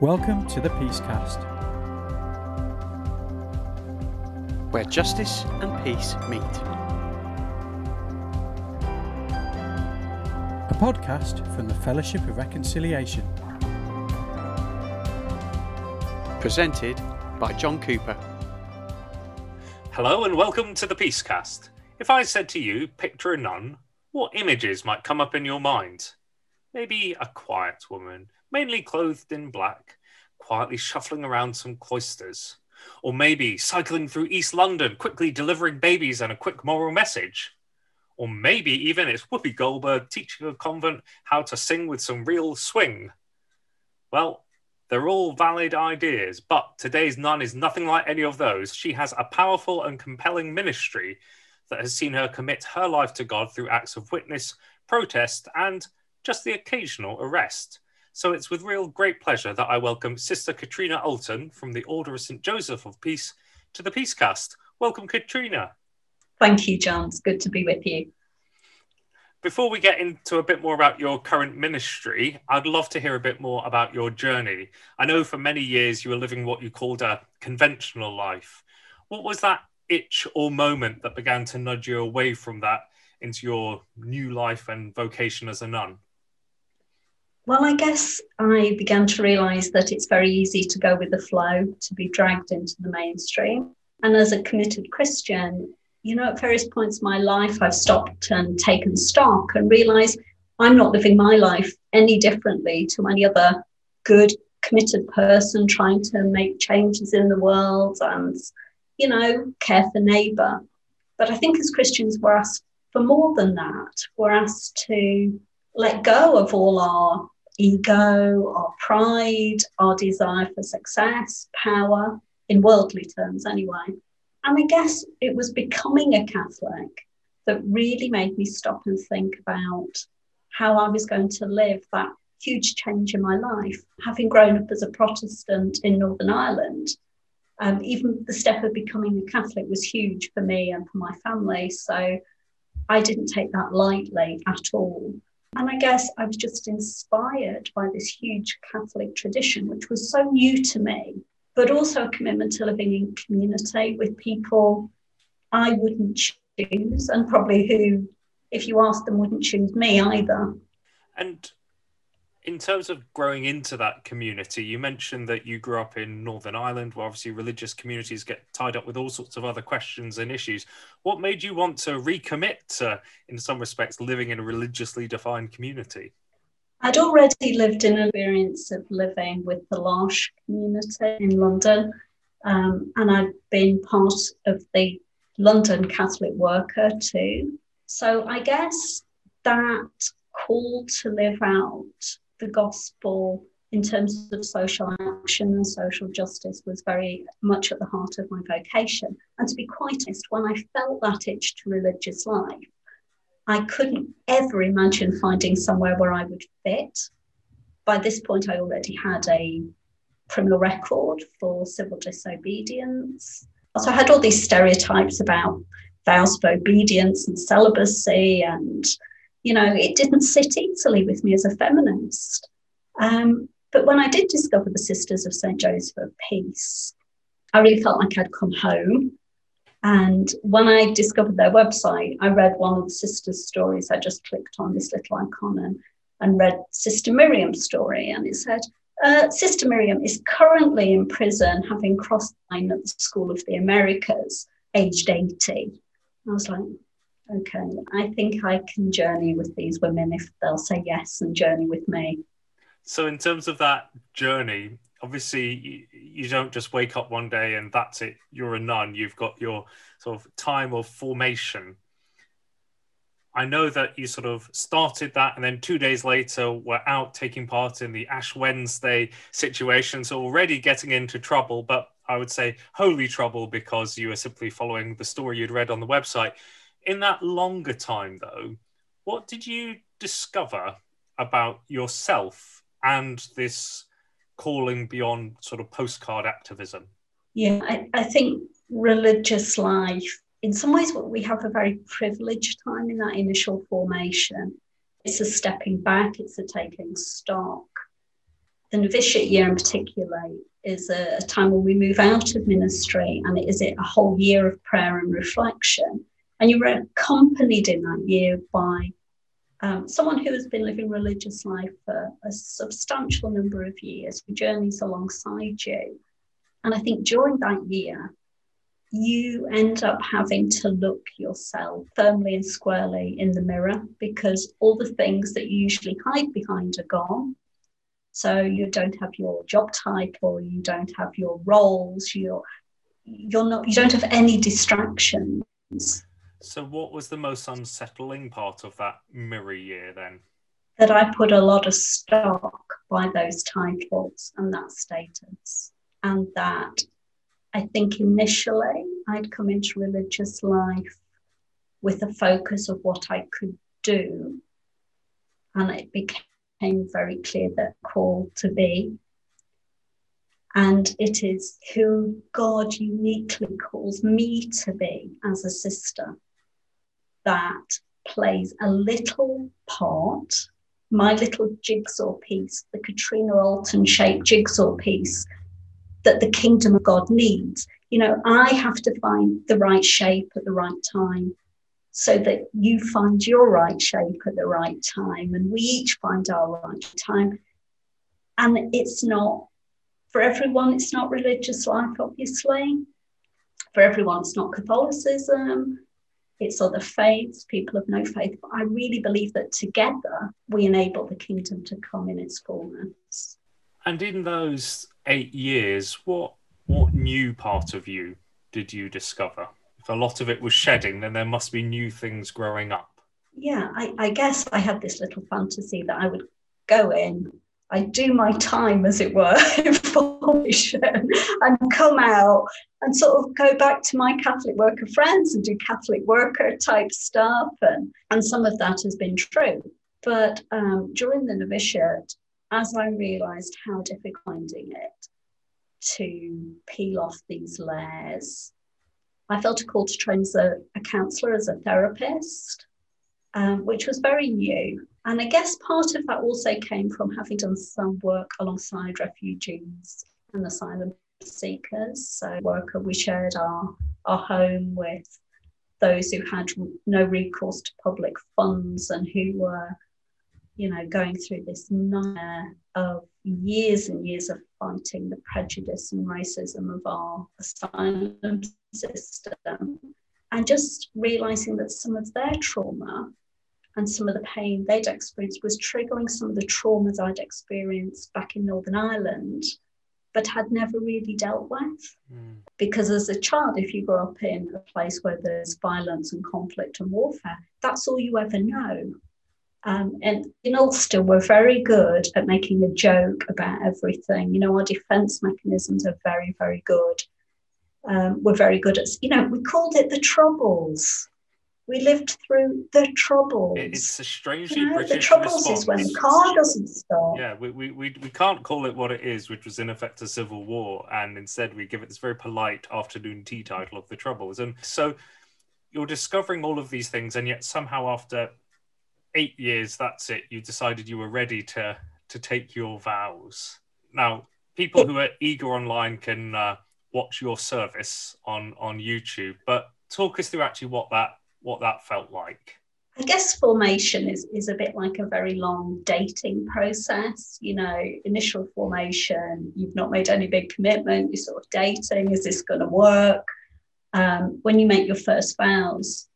Welcome to the Peacecast, where justice and peace meet. a podcast from the Fellowship of Reconciliation. Presented by John Cooper. Hello and welcome to the Peacecast. If I said to you, picture a nun, what images might come up in your mind? Maybe a quiet woman, mainly clothed in black, quietly shuffling around some cloisters. Or maybe cycling through East London, quickly delivering babies and a quick moral message. Or maybe even it's Whoopi Goldberg teaching a convent how to sing with some real swing. Well, they're all valid ideas, but today's nun is nothing like any of those. She has a powerful and compelling ministry that has seen her commit her life to God through acts of witness, protest, and just the occasional arrest. So it's with real great pleasure that I welcome Sister Katrina Alton from the Order of St. Joseph of Peace to the Peacecast. Welcome, Katrina. Thank you, John. It's good to be with you. Before we get into a bit more about your current ministry, I'd love to hear a bit more about your journey. I know for many years you were living what you called a conventional life. What was that itch or moment that began to nudge you away from that into your new life and vocation as a nun? Well, I guess I began to realize that it's very easy to go with the flow, to be dragged into the mainstream. And as a committed Christian, you know, at various points in my life, I've stopped and taken stock and realized I'm not living my life any differently to any other good, committed person trying to make changes in the world and, you know, care for neighbor. But I think as Christians, we're asked for more than that. We're asked to let go of all our ego, our pride, our desire for success, power, in worldly terms anyway. And I guess it was becoming a Catholic that really made me stop and think about how I was going to live that huge change in my life. Having grown up as a Protestant in Northern Ireland, um, even the step of becoming a Catholic was huge for me and for my family. So I didn't take that lightly at all. And I guess I was just inspired by this huge Catholic tradition, which was so new to me, but also a commitment to living in community with people I wouldn't choose, and probably who, if you asked them, wouldn't choose me either. And in terms of growing into that community, you mentioned that you grew up in Northern Ireland, where obviously religious communities get tied up with all sorts of other questions and issues. What made you want to recommit to, in some respects, living in a religiously defined community? I'd already lived in an experience of living with the L'Arche community in London, um, and I'd been part of the London Catholic Worker too. So I guess that call to live out the gospel in terms of social action and social justice was very much at the heart of my vocation. And to be quite honest, when I felt that itch to religious life, I couldn't ever imagine finding somewhere where I would fit. By this point, I already had a criminal record for civil disobedience. So I had all these stereotypes about vows of obedience and celibacy and you know, it didn't sit easily with me as a feminist. Um, but when I did discover the Sisters of St. Joseph of Peace, I really felt like I'd come home. And when I discovered their website, I read one of the sisters' stories. I just clicked on this little icon and, and read Sister Miriam's story. And it said, uh, Sister Miriam is currently in prison, having crossed the line at the School of the Americas, aged 80. I was like, okay, I think I can journey with these women if they'll say yes and journey with me. So, in terms of that journey, obviously you, don't just wake up one day and that's it, you're a nun. You've got your sort of time of formation. I know that you sort of started that, and then two days later were out taking part in the Ash Wednesday situation. So already getting into trouble, but I would say holy trouble because you were simply following the story you'd read on the website in that longer time, though, what did you discover about yourself and this calling beyond sort of postcard activism? Yeah, I, I think religious life, in some ways, we have a very privileged time in that initial formation. It's a stepping back, it's a taking stock. the novitiate year in particular is a, a, time when we move out of ministry and it is a whole year of prayer and reflection. And you're accompanied in that year by um, someone who has been living religious life for a substantial number of years, who journeys alongside you. And I think during that year, you end up having to look yourself firmly and squarely in the mirror because all the things that you usually hide behind are gone. So you don't have your job title, you don't have your roles, you're you're not you don't have any distractions. So what was the most unsettling part of that mirror year then? That I put a lot of stock by those titles and that status. And that I think initially I'd come into religious life with a focus of what I could do. And it became very clear that call to be. And it is who God uniquely calls me to be as a sister that plays a little part, my little jigsaw piece, the Katrina Alton shaped jigsaw piece that the kingdom of God needs. You know, I have to find the right shape at the right time so that you find your right shape at the right time and we each find our right time. And it's not for everyone, it's not religious life, obviously. For everyone, it's not Catholicism, it's other faiths, people of no faith. But I really believe that together we enable the kingdom to come in its fullness. And in those eight years, what what new part of you did you discover? If a lot of it was shedding, then there must be new things growing up. Yeah, I, I guess I had this little fantasy that I would go in, I do my time, as it were, in formation and come out and sort of go back to my Catholic worker friends and do Catholic worker type stuff. And, and some of that has been true. But um, during the novitiate, as I realized how difficult finding it to peel off these layers, I felt a call to train as a, a counselor, as a therapist, um, which was very new. And I guess part of that also came from having done some work alongside refugees and asylum seekers. So, worker, we shared our, our home with those who had no recourse to public funds and who were you know, going through this nightmare of years and years of fighting the prejudice and racism of our asylum system, and just realizing that some of their trauma and some of the pain they'd experienced was triggering some of the traumas I'd experienced back in Northern Ireland, but had never really dealt with. Mm. Because as a child, if you grow up in a place where there's violence and conflict and warfare, that's all you ever know. Um, and in Ulster, we're very good at making a joke about everything. You know, our defense mechanisms are very, very good. Um, we're very good at, you know, we called it the Troubles. We lived through the Troubles. It's a strangely you know, British The Troubles response. is when the car doesn't stop. Yeah, we, we, we, we can't call it what it is, which was in effect a civil war, and instead we give it this very polite afternoon tea title of the Troubles. And so you're discovering all of these things, and yet somehow after eight years, that's it. You decided you were ready to to take your vows. Now, people who are eager online can uh, watch your service on on YouTube, but talk us through actually what that what that felt like. I guess formation is, is a bit like a very long dating process. You know, initial formation, you've not made any big commitment, you're sort of dating, is this going to work? Um, when you make your first vows,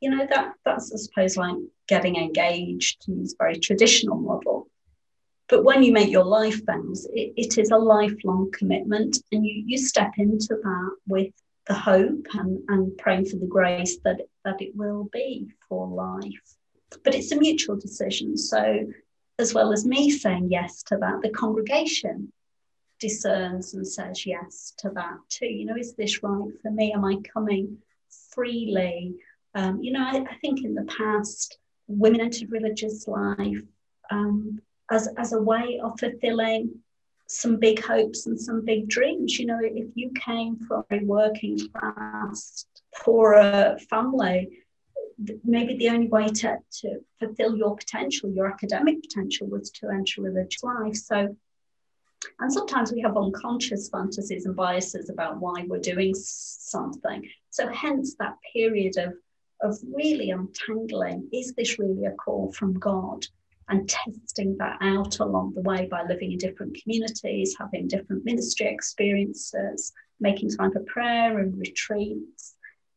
you know, that that's, I suppose, like getting engaged use a very traditional model. But when you make your life vows, it, it is a lifelong commitment, and you, you step into that with the hope and, and praying for the grace that, that it will be for life. But it's a mutual decision. So, as well as me saying yes to that, the congregation discerns and says yes to that too. You know, is this right for me? Am I coming freely? Um, you know, I, I, think in the past, women entered religious life um, as, as a way of fulfilling some big hopes and some big dreams. You know, if you came from a working class, poorer family, maybe the only way to, to fulfill your potential, your academic potential, was to enter religious life. So And sometimes we have unconscious fantasies and biases about why we're doing something. So, hence that period of, of really untangling is this really a call from God? And testing that out along the way by living in different communities, having different ministry experiences, making time for prayer and retreats.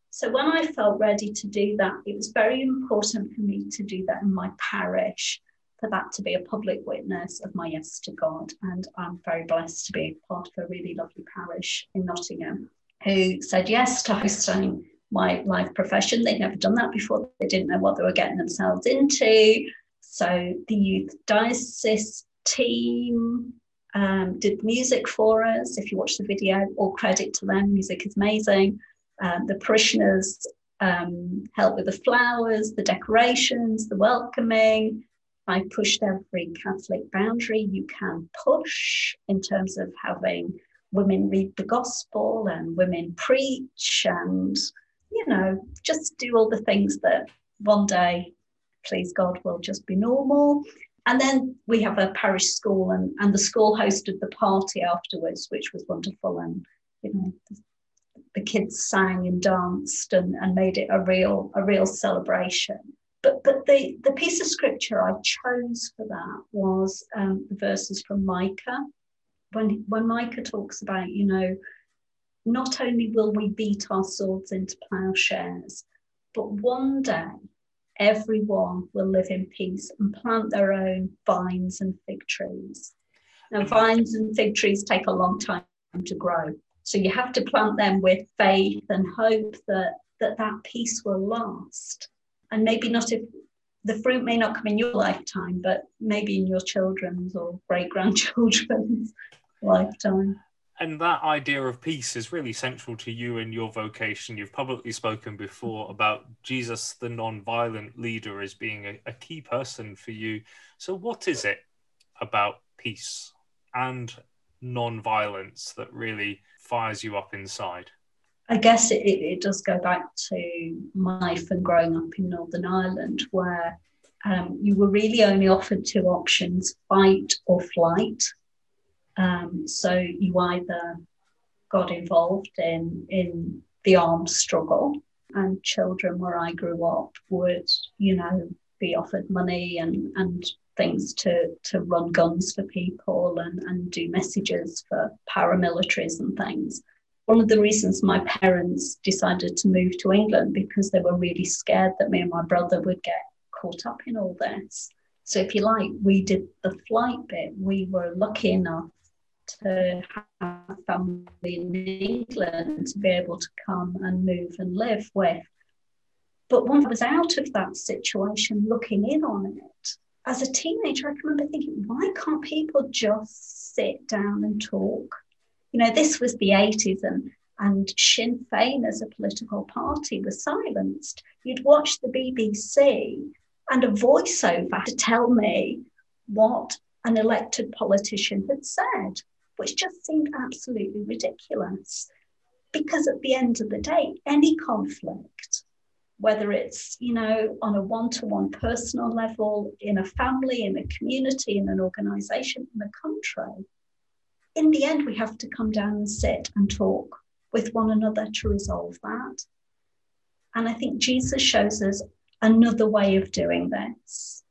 So, when I felt ready to do that, it was very important for me to do that in my parish for that to be a public witness of my yes to God. And I'm very blessed to be part of a really lovely parish in Nottingham who said yes to hosting my life profession. They'd never done that before, they didn't know what they were getting themselves into. So the youth diocese team um, did music for us. If you watch the video, all credit to them. Music is amazing. Um, the parishioners um, help with the flowers, the decorations, the welcoming. I pushed every Catholic boundary you can push in terms of having women read the gospel and women preach and, you know, just do all the things that one day, please God, will just be normal. And then we have a parish school, and, and the school hosted the party afterwards, which was wonderful. And, you know, the kids sang and danced and, and made it a real a real celebration. But, but the, the piece of scripture I chose for that was um, the verses from Micah. When, when Micah talks about, you know, not only will we beat our swords into plowshares, but one day everyone will live in peace and plant their own vines and fig trees. Now, vines and fig trees take a long time to grow. So you have to plant them with faith and hope that that, that peace will last and maybe not if the fruit may not come in your lifetime, but maybe in your children's or great grandchildren's lifetime. And that idea of peace is really central to you and your vocation. You've publicly spoken before about Jesus, the non-violent leader, as being a, a key person for you. So, what is it about peace and non-violence that really fires you up inside? I guess it, it, does go back to my life and growing up in Northern Ireland, where um, you were really only offered two options fight or flight. Um, so you either got involved in, in the armed struggle, and children where I grew up would, you know, be offered money and, and things to, to run guns for people and, and do messages for paramilitaries and things one of the reasons my parents decided to move to England because they were really scared that me and my brother would get caught up in all this. So, if you like, we did the flight bit. We were lucky enough to have family in England to be able to come and move and live with. But once I was out of that situation, looking in on it, as a teenager, I can remember thinking, why can't people just sit down and talk? You know, this was the 80s and and Sinn Féin as a political party was silenced. You'd watch the BBC and a voiceover to tell me what an elected politician had said, which just seemed absolutely ridiculous. Because at the end of the day, any conflict, whether it's you know on a one-to-one personal level, in a family, in a community, in an organization, in a country, in the end, we have to come down and sit and talk with one another to resolve that. And I think Jesus shows us another way of doing this,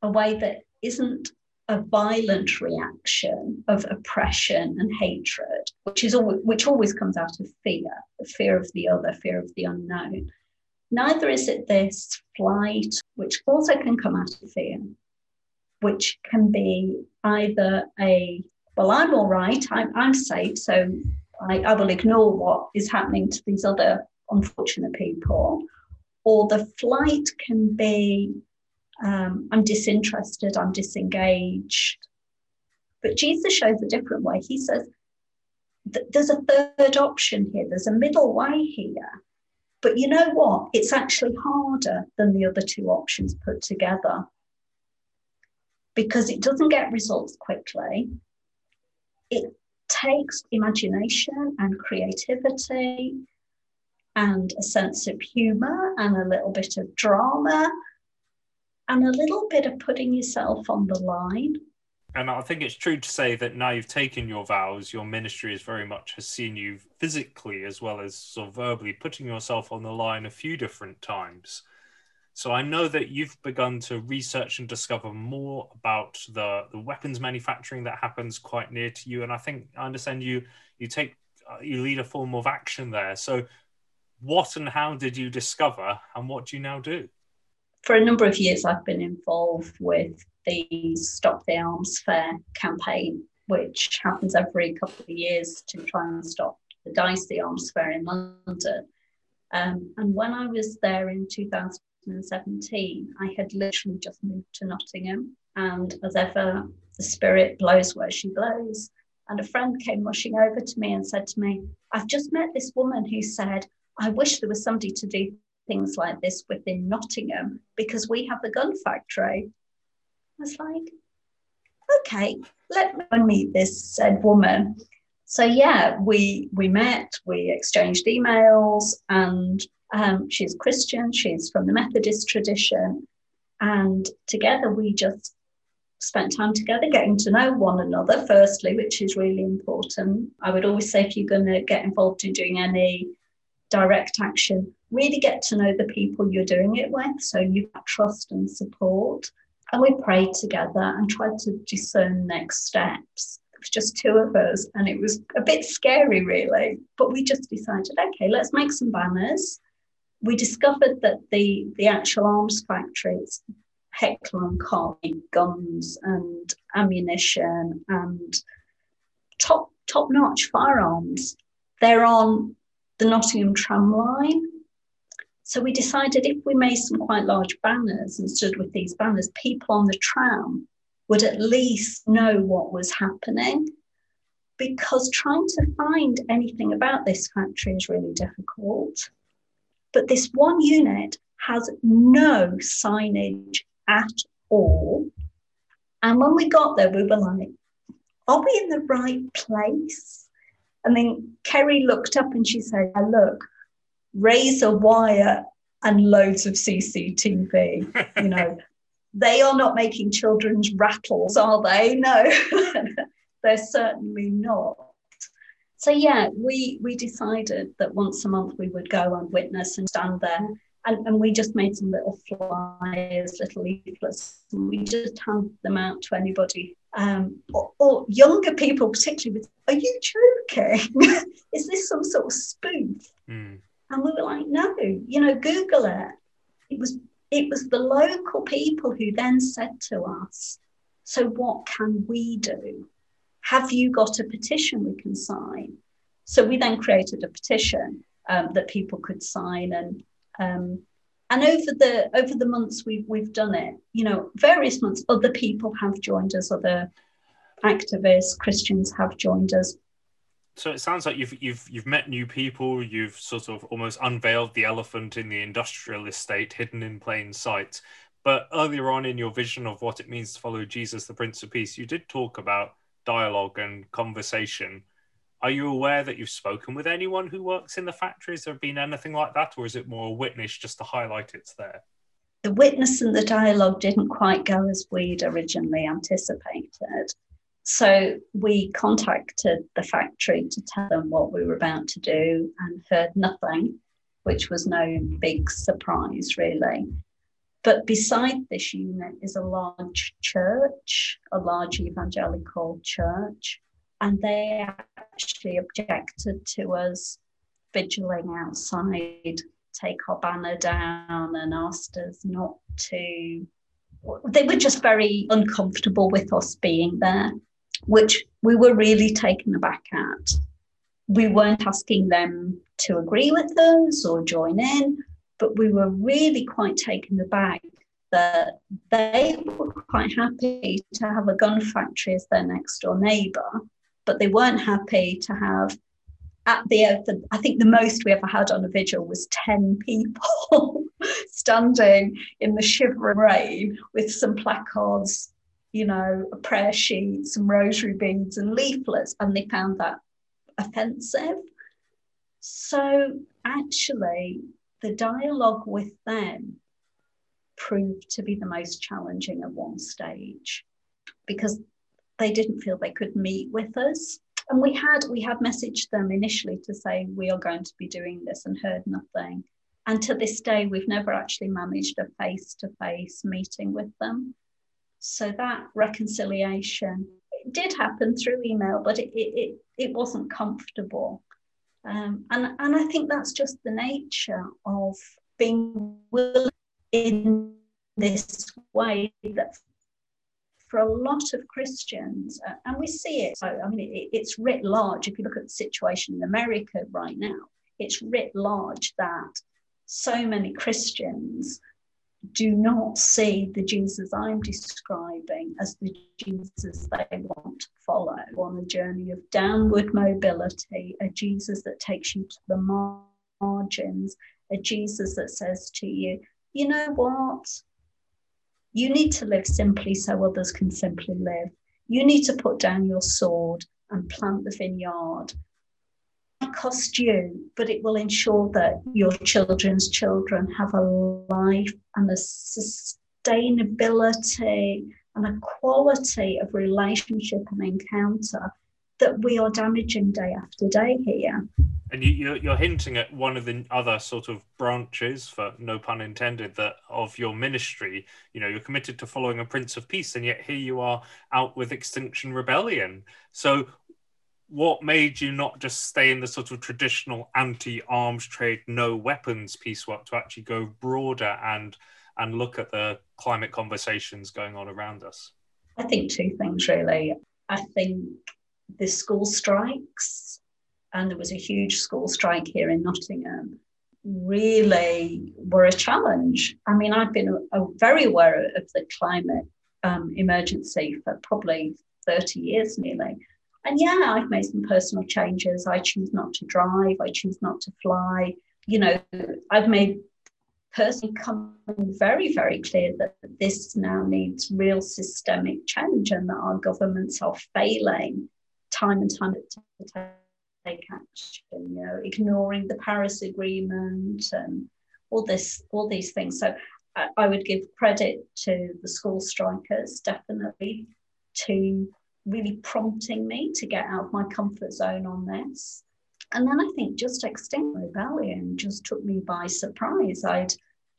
a way that isn't a violent reaction of oppression and hatred, which is always, which always comes out of fear, the fear of the other, fear of the unknown. Neither is it this flight, which also can come out of fear, which can be either a well, I'm all right, I'm, I'm safe, so I, I will ignore what is happening to these other unfortunate people. Or the flight can be, um, I'm disinterested, I'm disengaged. But Jesus shows a different way. He says, there's a third option here, there's a middle way here. But you know what? It's actually harder than the other two options put together because it doesn't get results quickly it takes imagination and creativity and a sense of humor and a little bit of drama and a little bit of putting yourself on the line. And I think it's true to say that now you've taken your vows, your ministry is very much has seen you physically as well as sort of verbally putting yourself on the line a few different times. So I know that you've begun to research and discover more about the, the weapons manufacturing that happens quite near to you. And I think I understand you you take uh, you lead a form of action there. So what and how did you discover, and what do you now do? For a number of years, I've been involved with the Stop the Arms Fair campaign, which happens every couple of years to try and stop the DSEI Arms Fair in London. Um, and when I was there in 2017, I had literally just moved to Nottingham. And as ever, the spirit blows where she blows. And a friend came rushing over to me and said to me, I've just met this woman who said, I wish there was somebody to do things like this within Nottingham because we have a gun factory. I was like, okay, let me meet this said woman. So yeah, we we met, we exchanged emails, and um, she's Christian, she's from the Methodist tradition, and together we just spent time together getting to know one another firstly which is really important i would always say if you're going to get involved in doing any direct action really get to know the people you're doing it with so you've got trust and support and we prayed together and tried to discern next steps it was just two of us and it was a bit scary really but we just decided okay let's make some banners we discovered that the the actual arms factories Heckler and Koch guns and ammunition and top top notch firearms. They're on the Nottingham tram line. So we decided if we made some quite large banners and stood with these banners, people on the tram would at least know what was happening. Because trying to find anything about this factory is really difficult. But this one unit has no signage at all. And when we got there, we were like, are we in the right place? And then Kerry looked up and she said, Look, razor wire and loads of CCTV. you know, they are not making children's rattles, are they? No, they're certainly not. So yeah, we we decided that once a month we would go and witness and stand there and, and we just made some little flyers, little leaflets, and we just handed them out to anybody, um, or, or, younger people, particularly with, "Are you joking? Is this some sort of spoof?" Mm. And we were like, "No, you know, Google it." It was it was the local people who then said to us, "So what can we do? Have you got a petition we can sign?" So we then created a petition um, that people could sign and um, and over the over the months we've we've done it, you know, various months, other people have joined us, other activists, Christians have joined us. So it sounds like you've you've you've met new people. You've sort of almost unveiled the elephant in the industrial estate, hidden in plain sight. But earlier on in your vision of what it means to follow Jesus, the Prince of Peace, you did talk about dialogue and conversation. Are you aware that you've spoken with anyone who works in the factories? There been anything like that, or is it more a witness just to highlight it's there? The witness and the dialogue didn't quite go as we'd originally anticipated. So we contacted the factory to tell them what we were about to do and heard nothing, which was no big surprise, really. But beside this unit is a large church, a large evangelical church, and they actually objected to us vigiling outside, take our banner down, and asked us not to. They were just very uncomfortable with us being there, which we were really taken aback at. We weren't asking them to agree with us or join in, but we were really quite taken aback that they were quite happy to have a gun factory as their next door neighbour but they weren't happy to have at the, the, I think the most we ever had on a vigil was 10 people standing in the shivering rain with some placards, you know, prayer sheet, some rosary beads and leaflets, and they found that offensive. So actually, the dialogue with them proved to be the most challenging at one stage because they didn't feel they could meet with us. And we had we had messaged them initially to say we are going to be doing this and heard nothing. And to this day, we've never actually managed a face-to-face meeting with them. So that reconciliation did happen through email, but it it, it, wasn't comfortable. Um, and, and I think that's just the nature of being willing in this way that for a lot of Christians, uh, and we see it, so, I mean, it, it's writ large. If you look at the situation in America right now, it's writ large that so many Christians do not see the Jesus I'm describing as the Jesus they want to follow on a journey of downward mobility, a Jesus that takes you to the margins, a Jesus that says to you, you know what? You need to live simply so others can simply live. You need to put down your sword and plant the vineyard. Cost you, but it will ensure that your children's children have a life and a sustainability and a quality of relationship and encounter that we are damaging day after day here. And you, you're hinting at one of the other sort of branches, for no pun intended, that of your ministry. You know, you're committed to following a Prince of Peace, and yet here you are out with Extinction Rebellion. So, what made you not just stay in the sort of traditional anti-arms trade, no weapons peace work to actually go broader and and look at the climate conversations going on around us? I think two things really. I think the school strikes and there was a huge school strike here in Nottingham, really were a challenge. I mean, I've been a, a very aware of the climate um, emergency for probably 30 years nearly. And yeah, I've made some personal changes. I choose not to drive, I choose not to fly. You know, I've made personally come very, very clear that this now needs real systemic change and that our governments are failing time and time to take action, you know, ignoring the Paris Agreement and all this, all these things. So I, I would give credit to the school strikers, definitely, to really prompting me to get out of my comfort zone on this. And then I think just Extinct Rebellion just took me by surprise. I'd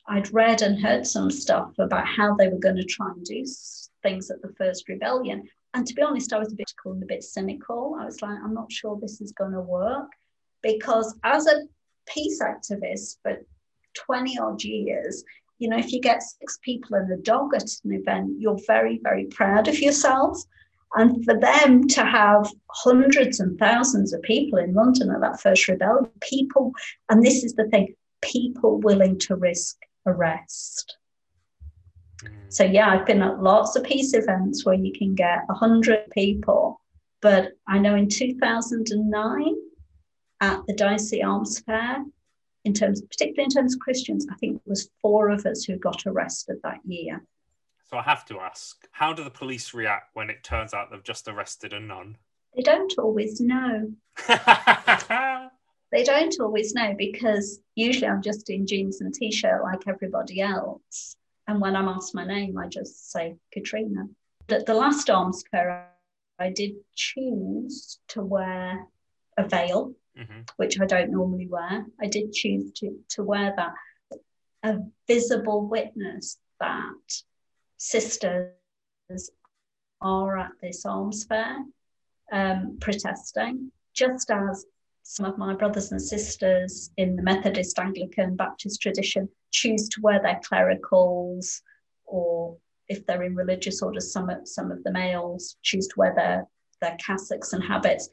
I'd read and heard some stuff about how they were going to try and do things at the first rebellion. And to be honest, I was a bit cool and a bit cynical. I was like, I'm not sure this is going to work because as a peace activist for 20 odd years, you know, if you get six people and a dog at an event, you're very, very proud of yourself. And for them to have hundreds and thousands of people in London at that first rebellion, people, and this is the thing, people willing to risk arrest. So yeah, I've been at lots of peace events where you can get 100 people. But I know in 2009 at the DSEI Arms Fair, in terms, particularly in terms of Christians, I think it was four of us who got arrested that year. So I have to ask, how do the police react when it turns out they've just arrested a nun? They don't always know. they don't always know because usually I'm just in jeans and t-shirt like everybody else. And when I'm asked my name, I just say Katrina. At the last arms fair, I did choose to wear a veil, mm-hmm. which I don't normally wear. I did choose to, to wear that. A visible witness that sisters are at this arms fair um, protesting, just as some of my brothers and sisters in the Methodist, Anglican, Baptist tradition choose to wear their clericals, or if they're in religious orders, some of, some of the males choose to wear their, their cassocks and habits.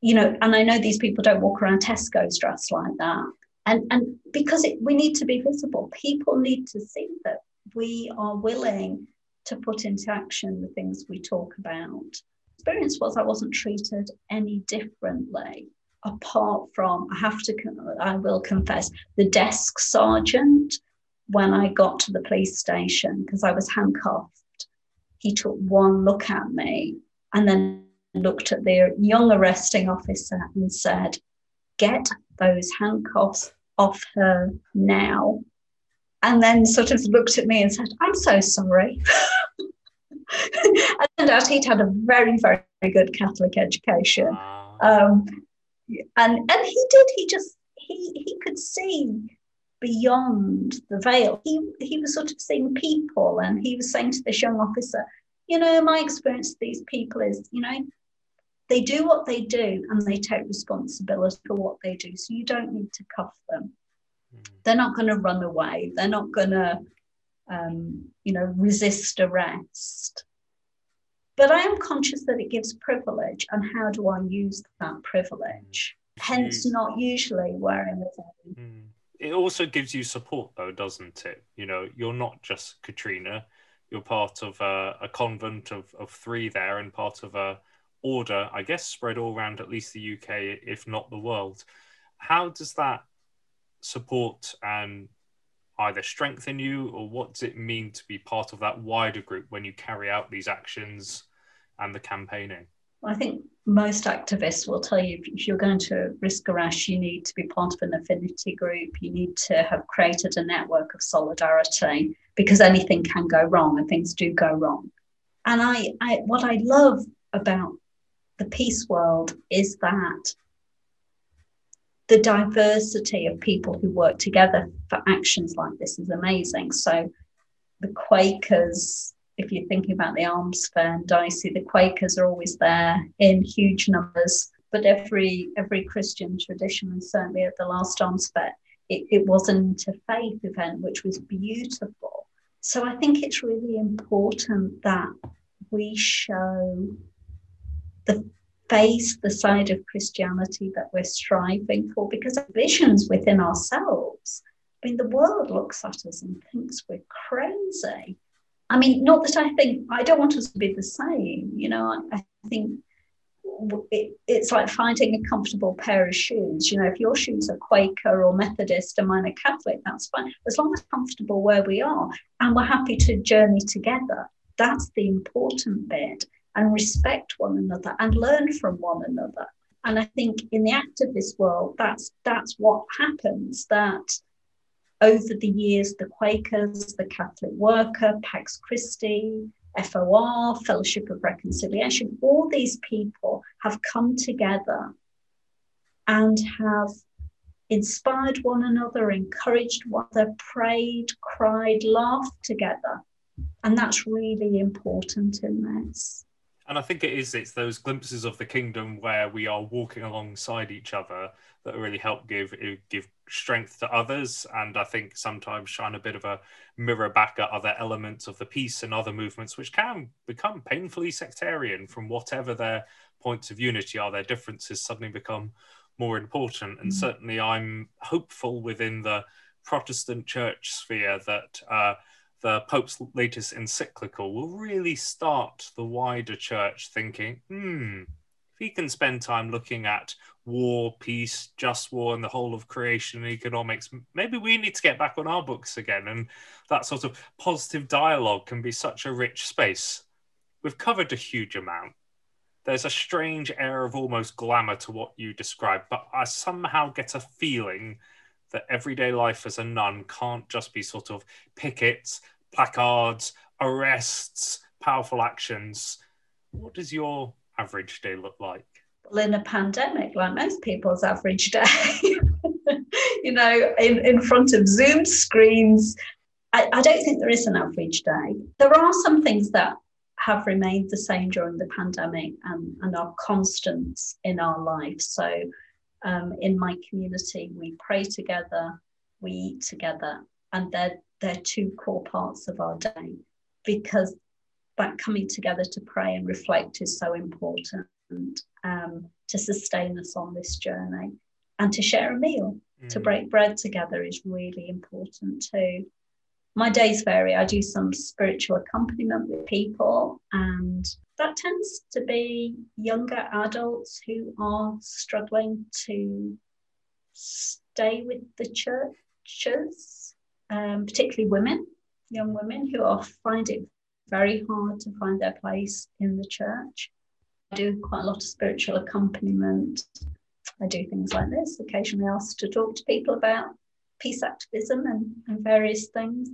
You know, and I know these people don't walk around Tesco's dressed like that. And, and because it, we need to be visible, people need to see that we are willing to put into action the things we talk about. Experience was I wasn't treated any differently apart from, I have to, I will confess, the desk sergeant when I got to the police station because I was handcuffed. He took one look at me and then looked at the young arresting officer and said, Get those handcuffs off her now. And then sort of looked at me and said, I'm so sorry. and out he'd had a very, very good Catholic education. Um, and and he did, he just he he could see beyond the veil. He he was sort of seeing people and he was saying to this young officer, you know, my experience of these people is, you know, they do what they do and they take responsibility for what they do. So you don't need to cuff them. Mm. They're not going to run away. They're not going to, um, you know, resist arrest. But I am conscious that it gives privilege, and how do I use that privilege? Hence, not usually wearing the veil. Mm. It also gives you support, though, doesn't it? You know, you're not just Katrina. You're part of a, a convent of, of three there, and part of a order, I guess, spread all around at least the UK, if not the world. How does that support and either strengthen you, or what does it mean to be part of that wider group when you carry out these actions and the campaigning? I think most activists will tell you if you're going to risk a rash, you need to be part of an affinity group. You need to have created a network of solidarity because anything can go wrong and things do go wrong. And I, I what I love about the peace world is that the diversity of people who work together for actions like this is amazing. So the Quakers, if you're thinking about the arms fair in DSEI, the Quakers are always there in huge numbers. But every every Christian tradition, and certainly at the last arms fair, it, it was an interfaith event, which was beautiful. So I think it's really important that we show the face, the side of Christianity that we're striving for, because our visions within ourselves. I mean, the world looks at us and thinks we're crazy. I mean, not that I think I don't want us to be the same. You know, I, I think it, it's like finding a comfortable pair of shoes. You know, if your shoes are Quaker or Methodist and mine are Catholic, that's fine. As long as comfortable where we are and we're happy to journey together, that's the important bit. And respect one another and learn from one another. And I think in the activist world, that's that's what happens. That over the years, the Quakers, the Catholic Worker, Pax Christi, FOR, Fellowship of Reconciliation, all these people have come together and have inspired one another, encouraged one another, prayed, cried, laughed together. And that's really important in this. And I think it is, it's those glimpses of the kingdom where we are walking alongside each other that really help give give strength to others. And I think sometimes shine a bit of a mirror back at other elements of the peace and other movements, which can become painfully sectarian from whatever their points of unity are. Their differences suddenly become more important. And Mm. certainly I'm hopeful within the Protestant church sphere that uh, the Pope's latest encyclical will really start the wider church thinking, hmm, if he can spend time looking at war, peace, just war, and the whole of creation and economics, maybe we need to get back on our books again. And that sort of positive dialogue can be such a rich space. We've covered a huge amount. There's a strange air of almost glamour to what you describe, but I somehow get a feeling that everyday life as a nun can't just be sort of pickets, placards, arrests, powerful actions. What does your average day look like? Well, in a pandemic, like most people's average day, you know, in, in front of Zoom screens, I, I don't think there is an average day. There are some things that have remained the same during the pandemic and, and are constants in our life. So, um, in my community, we pray together, we eat together, and they're, they're two core parts of our day because that coming together to pray and reflect is so important um, to sustain us on this journey. And to share a meal, to Mm. break bread together is really important too. My days vary. I do some spiritual accompaniment with people, and that tends to be younger adults who are struggling to stay with the churches, um, particularly women, young women who are find it very hard to find their place in the church. I do quite a lot of spiritual accompaniment. I do things like this, occasionally asked to talk to people about peace activism and, and various things.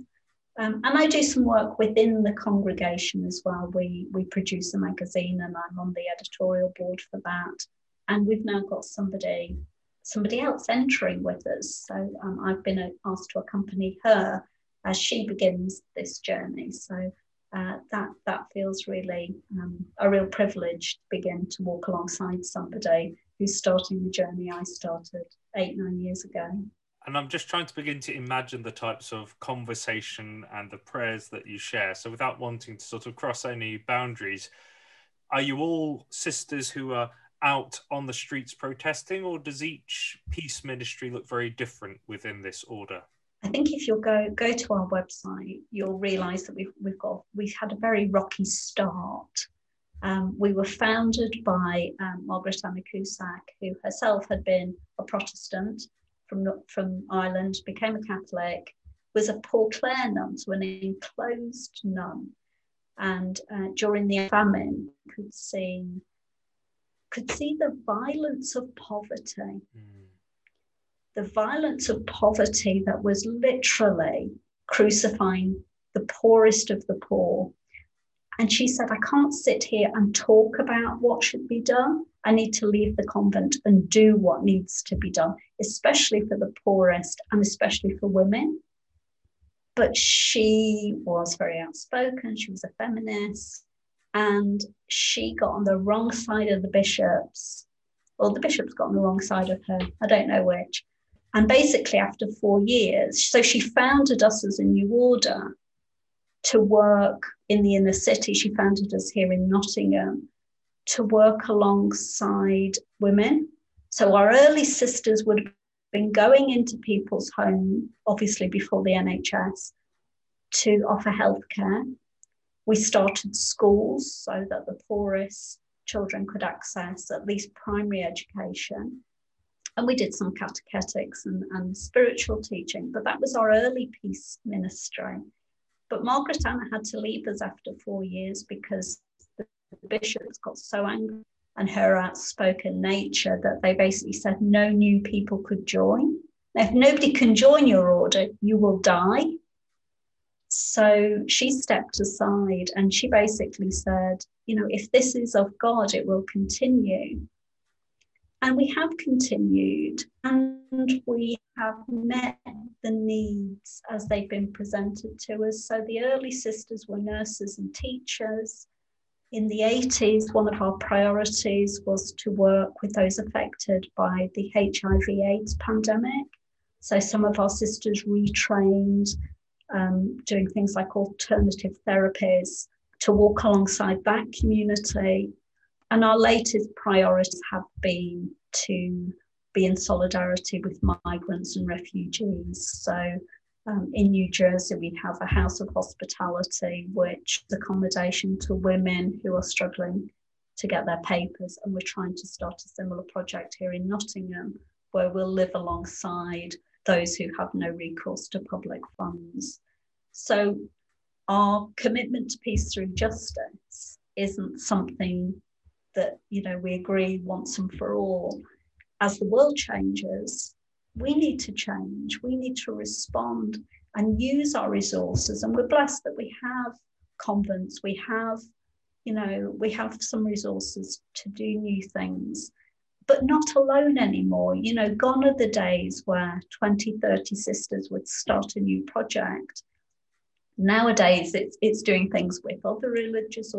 Um, and I do some work within the congregation as well. We we produce a magazine, and I'm on the editorial board for that. And we've now got somebody somebody else entering with us. So um, I've been asked to accompany her as she begins this journey. So uh, that that feels really um, a real privilege to begin to walk alongside somebody who's starting the journey I started eight nine years ago. And I'm just trying to begin to imagine the types of conversation and the prayers that you share. So without wanting to sort of cross any boundaries, are you all sisters who are out on the streets protesting, or does each peace ministry look very different within this order? I think if you go go to our website, you'll realise that we've we've got we've had a very rocky start. Um, we were founded by um, Margaret Anna Cusack, who herself had been a Protestant from from Ireland, became a Catholic, was a Poor Clare nun, so an enclosed nun, and uh, during the famine could see could see the violence of poverty. Mm the violence of poverty that was literally crucifying the poorest of the poor. And she said, I can't sit here and talk about what should be done. I need to leave the convent and do what needs to be done, especially for the poorest and especially for women. But she was very outspoken, she was a feminist, and she got on the wrong side of the bishops. Well, the bishops got on the wrong side of her, I don't know which. And basically, after four years, so she founded us as a new order to work in the inner city. She founded us here in Nottingham to work alongside women. So our early sisters would have been going into people's home, obviously before the NHS, to offer healthcare. We started schools so that the poorest children could access at least primary education and we did some catechetics and, and spiritual teaching, but that was our early peace ministry. But Margaret Anna had to leave us after four years because the bishops got so angry and her outspoken nature that they basically said no new people could join. If nobody can join your order, you will die. So she stepped aside and she basically said, you know, if this is of God, it will continue. And we have continued and we have met the needs as they've been presented to us. So the early sisters were nurses and teachers. In the 80s, one of our priorities was to work with those affected by the HIV AIDS pandemic. So some of our sisters retrained, um, doing things like alternative therapies to walk alongside that community and our latest priorities have been to be in solidarity with migrants and refugees. So um, in New Jersey, we have a house of hospitality, which is accommodation to women who are struggling to get their papers. And we're trying to start a similar project here in Nottingham, where we'll live alongside those who have no recourse to public funds. So our commitment to peace through justice isn't something that you know we agree once and for all. As the world changes we need to change. We need to respond and use our resources. And we're blessed that we have convents we have you know we have some resources to do new things but not alone anymore. You know gone are the days where 20 30 sisters would start a new project. Nowadays it's, it's doing things with other religious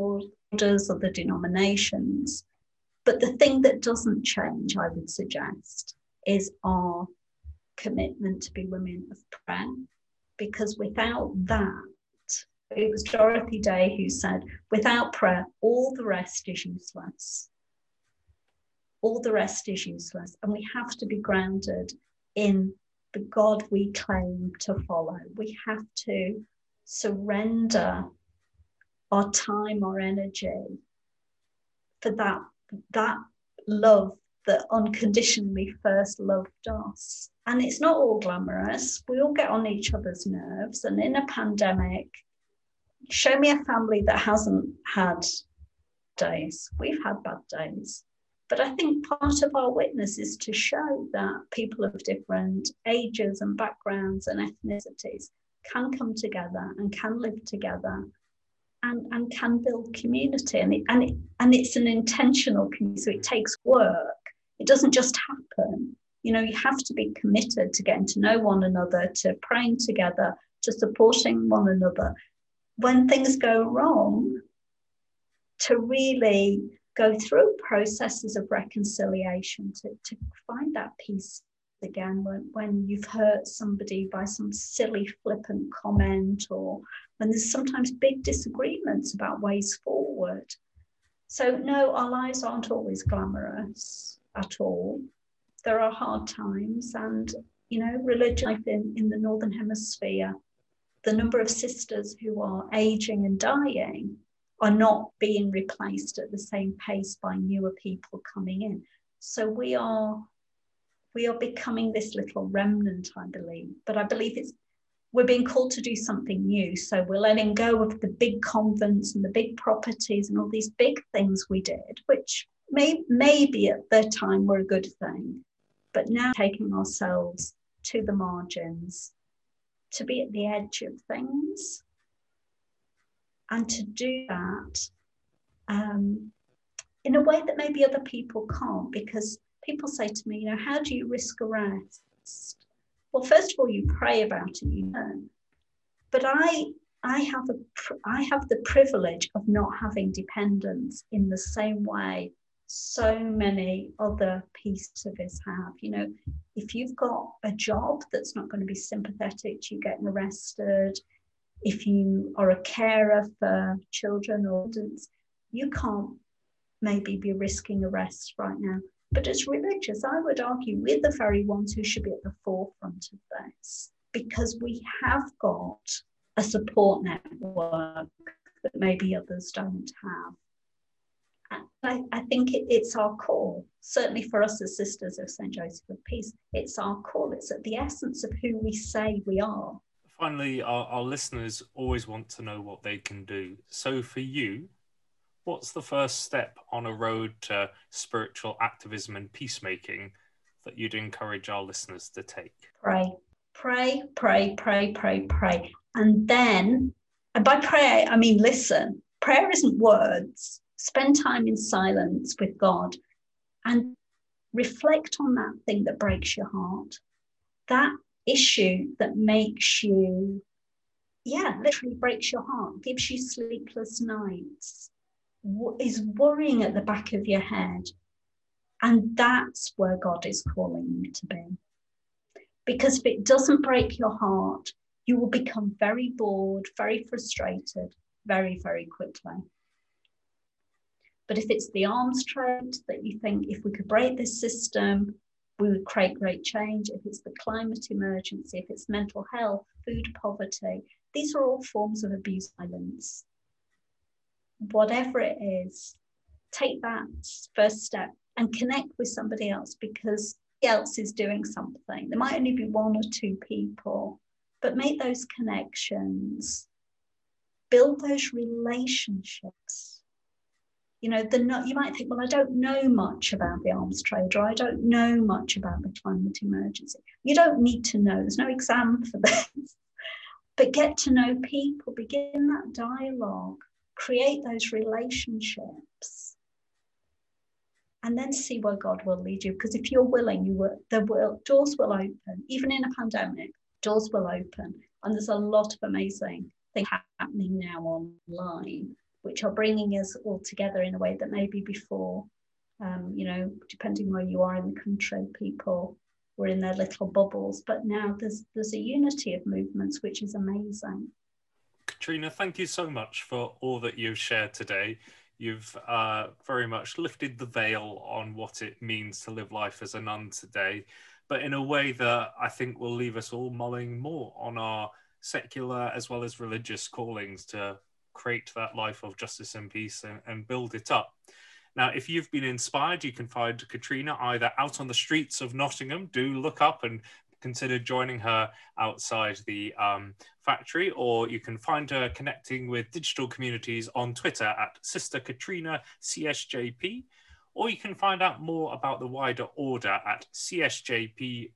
orders, the denominations. But the thing that doesn't change, I would suggest, is our commitment to be women of prayer. Because without that, it was Dorothy Day who said, without prayer, all the rest is useless. All the rest is useless. And we have to be grounded in the God we claim to follow. We have to surrender our time, our energy for that, that love that unconditionally first loved us. And it's not all glamorous. We all get on each other's nerves. And in a pandemic, show me a family that hasn't had days. We've had bad days. But I think part of our witness is to show that people of different ages and backgrounds and ethnicities can come together and can live together and, and can build community. And, it, and, it, and it's an intentional community, so it takes work. It doesn't just happen. You know, you have to be committed to getting to know one another, to praying together, to supporting one another. When things go wrong, to really go through processes of reconciliation to, to find that peace again when, when you've hurt somebody by some silly flippant comment or when there's sometimes big disagreements about ways forward so no our lives aren't always glamorous at all there are hard times and you know religion life in, in the northern hemisphere the number of sisters who are aging and dying are not being replaced at the same pace by newer people coming in. So we are we are becoming this little remnant, I believe. But I believe it's we're being called to do something new. So we're letting go of the big convents and the big properties and all these big things we did, which may maybe at the time were a good thing. But now taking ourselves to the margins, to be at the edge of things, and to do that um, in a way that maybe other people can't because people say to me you know how do you risk arrest well first of all you pray about it you know. But i i have a i have the privilege of not having dependence in the same way so many other peace service have. You know if you've got a job that's not going to be sympathetic to you getting arrested if you are a carer for children or adults, you can't maybe be risking arrest right now. But as religious, I would argue we're the very ones who should be at the forefront of this because we have got a support network that maybe others don't have. I, I, think it, it's our call, certainly for us as sisters of St. Joseph of Peace, it's our call. It's at the essence of who we say we are finally, our, our listeners always want to know what they can do. So, for you, what's the first step on a road to spiritual activism and peacemaking that you'd encourage our listeners to take? Pray, pray, pray, pray, pray, pray. And then, and by pray, I mean listen. Prayer isn't words. Spend time in silence with God and reflect on that thing that breaks your heart. That issue that makes you, yeah, literally breaks your heart, gives you sleepless nights, is worrying at the back of your head. And that's where God is calling you to be. Because if it doesn't break your heart, you will become very bored, very frustrated, very, very quickly. But if it's the arms trade that you think, if we could break this system, we would create great change. If it's the climate emergency, if it's mental health, food poverty, these are all forms of abuse violence. Whatever it is, take that first step and connect with somebody else because else is doing something. There might only be one or two people, but make those connections, build those relationships you know, the you might think, well, I don't know much about the arms trade, or I don't know much about the climate emergency. You don't need to know. There's no exam for this. but get to know people, begin that dialogue, create those relationships, and then see where God will lead you. Because if you're willing, you will, the will, doors will open. Even in a pandemic, doors will open, and there's a lot of amazing things happening now online which are bringing us all together in a way that maybe before, um, you know, depending where you are in the country, people were in their little bubbles. But now there's there's a unity of movements, which is amazing. Katrina, thank you so much for all that you've shared today. You've uh, very much lifted the veil on what it means to live life as a nun today, but in a way that I think will leave us all mulling more on our secular as well as religious callings to create that life of justice and peace and, and build it up. Now, if you've been inspired, you can find Katrina either out on the streets of Nottingham. Do look up and consider joining her outside the um, factory, or you can find her connecting with digital communities on Twitter at Sister Katrina CSJP, or you can find out more about the wider order at csjp.org.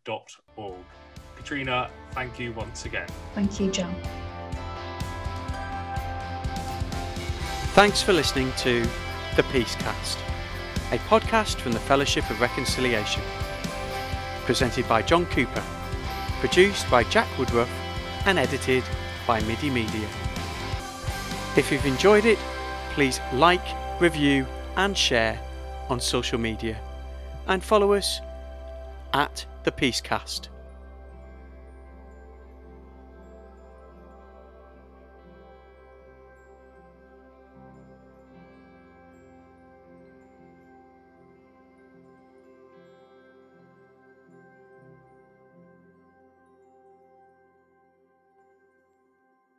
Katrina, thank you once again. Thank you, John. Thanks for listening to The Peacecast, a podcast from the Fellowship of Reconciliation. Presented by John Cooper, produced by Jack Woodruff, and edited by Middy Media. If you've enjoyed it, please like, review, and share on social media, and follow us at The Peacecast.